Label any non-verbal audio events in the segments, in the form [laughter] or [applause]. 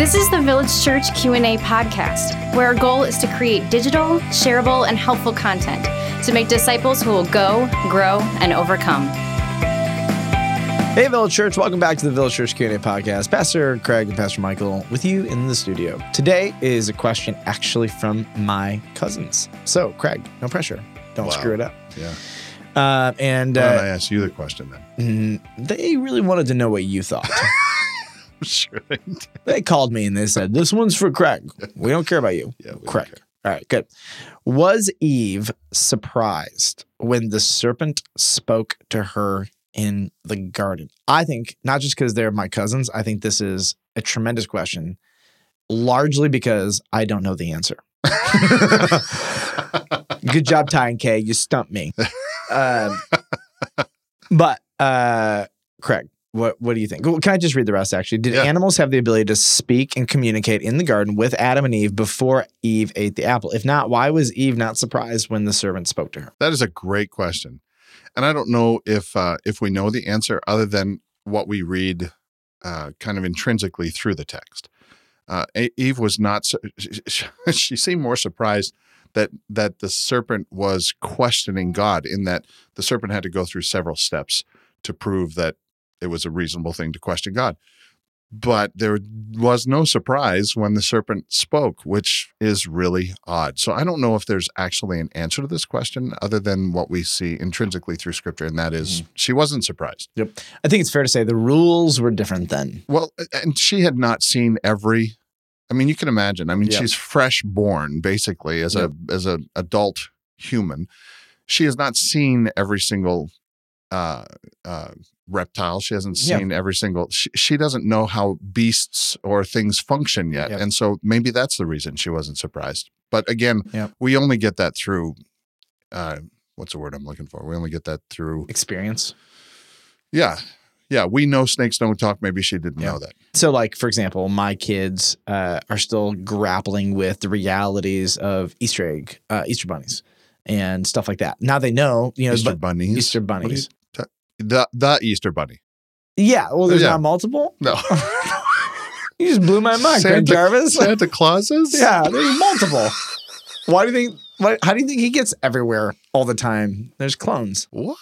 This is the Village Church Q&A podcast, where our goal is to create digital, shareable, and helpful content to make disciples who will go, grow, and overcome. Hey, Village Church. Welcome back to the Village Church Q&A podcast. Pastor Craig and Pastor Michael with you in the studio. Today is a question actually from my cousins. So, Craig, no pressure. Don't Wow. screw it up. Yeah. Uh, and Why don't I uh, ask you the question then? mm, they really wanted to know what you thought. [laughs] [laughs] sure. they called me and they said, This one's for Craig. We don't care about you. [laughs] Yeah, Craig. care. All right, good. Was Eve surprised when the serpent spoke to her in the garden? I think, not just because they're my cousins, I think this is a tremendous question, largely because I don't know the answer. [laughs] Good job, Ty and Kay. You stumped me. Um, but, uh, Craig, what what do you think? Can I just read the rest? Actually, did Yeah. animals have the ability to speak and communicate in the garden with Adam and Eve before Eve ate the apple? If not, why was Eve not surprised when the servant spoke to her? That is a great question, and I don't know if uh, if we know the answer other than what we read, uh, kind of intrinsically through the text. Uh, Eve was not. [laughs] she seemed more surprised that that the serpent was questioning God, in that the serpent had to go through several steps to prove that it was a reasonable thing to question God. But there was no surprise when the serpent spoke, which is really odd. So I don't know if there's actually an answer to this question other than what we see intrinsically through scripture, and that is mm-hmm. she wasn't surprised. Yep. I think it's fair to say the rules were different then. Well, and she had not seen every. I mean, you can imagine. I mean, Yep. she's fresh born, basically, as Yep. a as an adult human. She has not seen every single uh, uh, reptile. She hasn't Yeah. seen every single. She, she doesn't know how beasts or things function yet, Yep. and so maybe that's the reason she wasn't surprised. But again, Yep. we only get that through. Uh, what's the word I'm looking for? We only get that through. Experience. Yeah, yeah. We know snakes don't talk. Maybe she didn't Yeah. know that. So, like for example, my kids uh, are still grappling with the realities of Easter egg, uh, Easter bunnies, and stuff like that. Now they know, you know, Easter bunnies. Easter bunnies. The the Easter bunny. Yeah, well, there's Yeah. not multiple. No. [laughs] [laughs] You just blew my mind, Craig Santa- Jarvis. Santa Clauses? yeah, there's multiple. Why do you think? Why, how do you think he gets everywhere all the time? There's clones. What?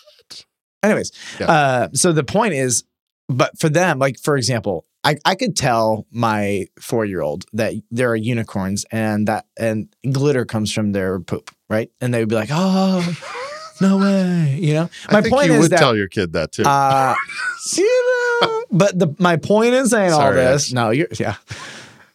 Anyways, Yeah. uh, so the point is, but for them, like for example, I, I could tell my four year old that there are unicorns and that and glitter comes from their poop, right? And they would be like, "Oh, [laughs] no way," you know. My I think point you is would that tell your kid that too. uh, [laughs] you know, but the my point in saying all this, no, you're yeah,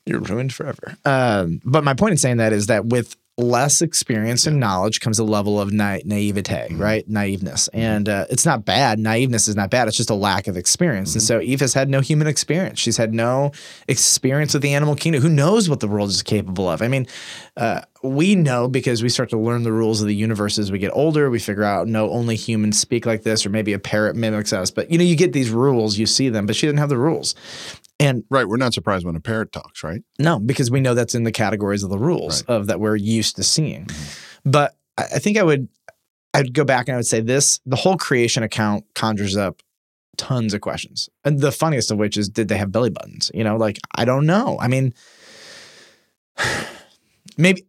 you're ruined forever. Um, but my point in saying that is that with less experience and knowledge comes a level of na- naivete, Mhm. right? Naiveness, and uh, it's not bad. Naiveness is not bad. It's just a lack of experience. And Mhm. so Eve has had no human experience. She's had no experience with the animal kingdom. Who knows what the world is capable of? I mean, uh, we know because we start to learn the rules of the universe as we get older. We figure out no, only humans speak like this, or maybe a parrot mimics us. But you know, you get these rules, you see them, but she didn't have the rules. And right. We're not surprised when a parrot talks, right? no, because we know that's in the categories of the rules of that we're used to seeing. Mm-hmm. But I, I think I would I'd go back and I would say this: the whole creation account conjures up tons of questions, and the funniest of which is, did they have belly buttons? You know, like I don't know. I mean. Maybe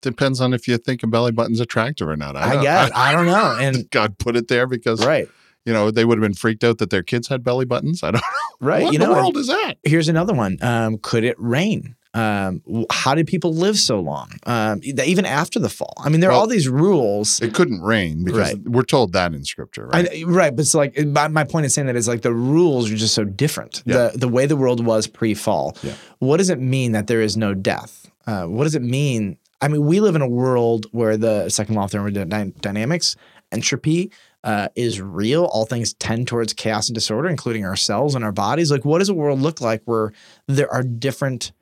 Depends on if you think a belly button's attractive or not. I, don't- guess [laughs] I don't know, [laughs] and God put it there because right, you know they would have been freaked out that their kids had belly buttons. I don't [laughs] know. right. What you know, world is that? here's another one. Um, could it rain? Um, how did people live so long? Um, even after the fall. I mean, there are all these rules. It couldn't rain because Right. we're told that in scripture, right? I, right, but it's like my, my point in saying that is like the rules are just so different. Yeah. The the way the world was pre-fall. Yeah. What does it mean that there is no death? Uh, what does it mean? I mean, we live in a world where the second law of thermodynamics, entropy, uh, is real. All things tend towards chaos and disorder, including ourselves and our bodies. Like, what does a world look like where there are different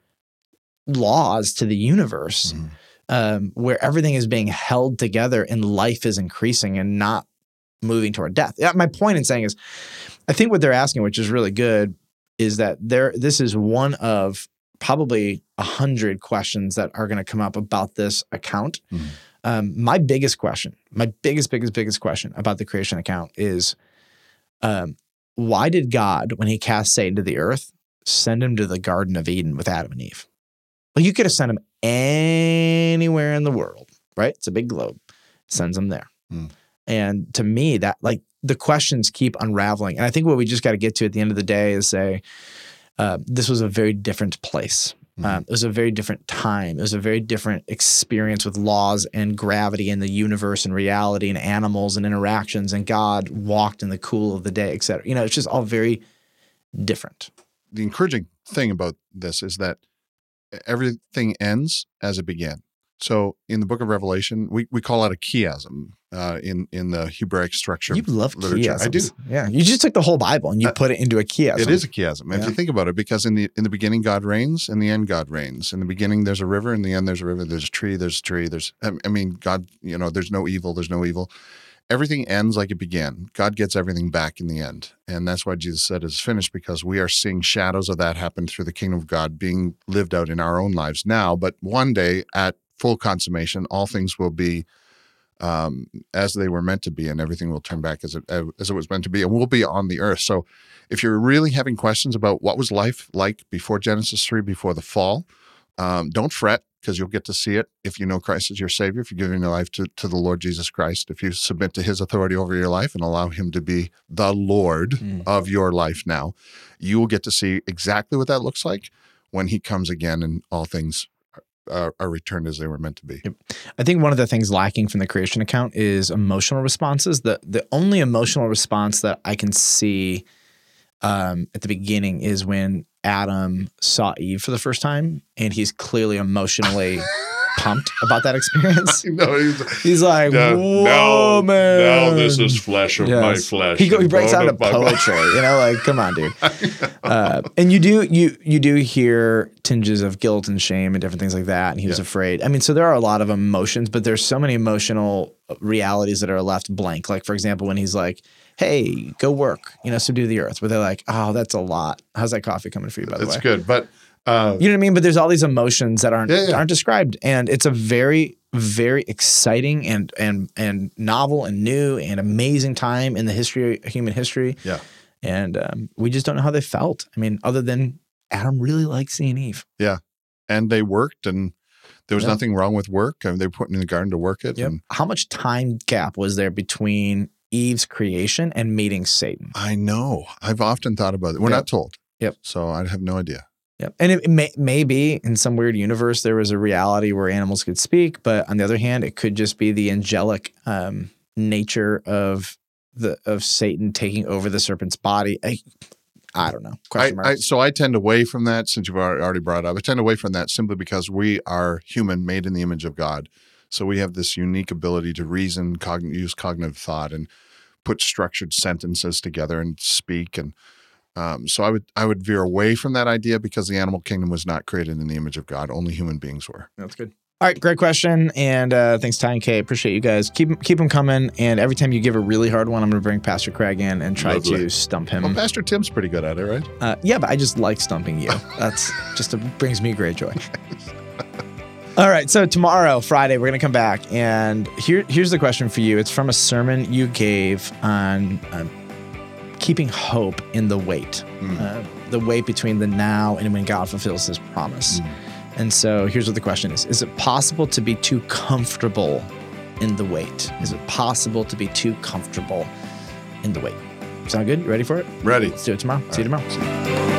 laws to the universe? Mhm. um, where everything is being held together and life is increasing and not moving toward death. Yeah, my point in saying is, I think what they're asking, which is really good, is that there. This is one of probably a hundred questions that are going to come up about this account. Mhm. Um, my biggest question, my biggest, biggest, biggest question about the creation account is, um, why did God, when He cast Satan to the earth, send him to the Garden of Eden with Adam and Eve. Well, you could have sent him anywhere in the world, right? It's a big globe. Sends him there. Hmm. And to me, that like the questions keep unraveling. And I think what we just got to get to at the end of the day is say, uh, this was a very different place. Mhm. Um, it was a very different time. It was a very different experience with laws and gravity and the universe and reality and animals and interactions. And God walked in the cool of the day, et cetera. You know, it's just all very different. the encouraging thing about this is that everything ends as it began. So in the book of Revelation, we, we call it a chiasm uh, in in the Hebraic structure. You love literature. chiasms. I do. Yeah. You just took the whole Bible and you Uh, put it into a chiasm. It is a chiasm. If Yeah. you think about it, because in the in the beginning God reigns, in the end God reigns. In the beginning there's a river, in the end there's a river. There's a tree, there's a tree. There's I I mean God, you know, there's no evil, there's no evil. Everything ends like it began. God gets everything back in the end, and that's why Jesus said it's finished because we are seeing shadows of that happen through the kingdom of God being lived out in our own lives now. But one day, at full consummation, all things will be um, as they were meant to be, and everything will turn back as it as it was meant to be, and we'll be on the earth. So, if you're really having questions about what was life like before Genesis three, before the fall, um, don't fret because you'll get to see it if you know Christ as your Savior. If you're giving your life to, to the Lord Jesus Christ, if you submit to His authority over your life and allow Him to be the Lord Mm. of your life now, you will get to see exactly what that looks like when He comes again and all things are, are returned as they were meant to be. I think one of the things lacking from the creation account is emotional responses. The the only emotional response that I can see um, at the beginning is when Adam saw Eve for the first time, and he's clearly emotionally [laughs] pumped about that experience. [laughs] No, he's, He's like, Now- "Whoa, man!" now this is flesh of my flesh. He, he breaks out of into poetry, you know, like come on, dude. [laughs] Uh, and you do you you do hear tinges of guilt and shame and different things like that. And he was Yeah. afraid. I mean, so there are a lot of emotions, but there's so many emotional realities that are left blank. Like for example, when he's like, "Hey, go work," you know, subdue the earth. Where they're like, "Oh, that's a lot. How's that coffee coming for you?" By the That's way, That's good. But uh, you know what I mean? But there's all these emotions that aren't Yeah, yeah. aren't described, and it's a very very exciting and and and novel and new and amazing time in the history of human history. Yeah. and um, we just don't know how they felt. I mean, other than Adam really liked seeing Eve. Yeah. And they worked, and there was Yeah. nothing wrong with work. And they were put in the garden to work it. And How much time gap was there between Eve's creation and meeting Satan? I know. I've often thought about it. We're Yep. not told. Yep. So I have no idea. Yep. And it may maybe in some weird universe there was a reality where animals could speak, but on the other hand, it could just be the angelic um, nature of the of Satan taking over the serpent's body. I, I don't know. I. I, so I tend away from that since you've already already brought it up. I tend away from that simply because we are human, made in the image of God. So we have this unique ability to reason, cogn- use cognitive thought, and put structured sentences together and speak. And um, so I would I would veer away from that idea because the animal kingdom was not created in the image of God. Only human beings were. That's good. All right, great question, and uh, thanks Ty and Kay. Appreciate you guys. Keep keep them coming, and every time you give a really hard one, I'm going to bring Pastor Craig in and try Lovely. to stump him. Well, Pastor Tim's pretty good at it, right? Uh, yeah, but I just like stumping you. That's [laughs] just a, brings me great joy. All right, so tomorrow, Friday, we're gonna come back, and here here's the question for you. It's from a sermon you gave on uh, keeping hope in the wait, Mm. uh, the wait between the now and when God fulfills His promise. And so here's what the question is: Is it possible to be too comfortable in the wait? Is it possible to be too comfortable in the wait? Sound good? You ready for it? Ready. Let's do it tomorrow. See you tomorrow.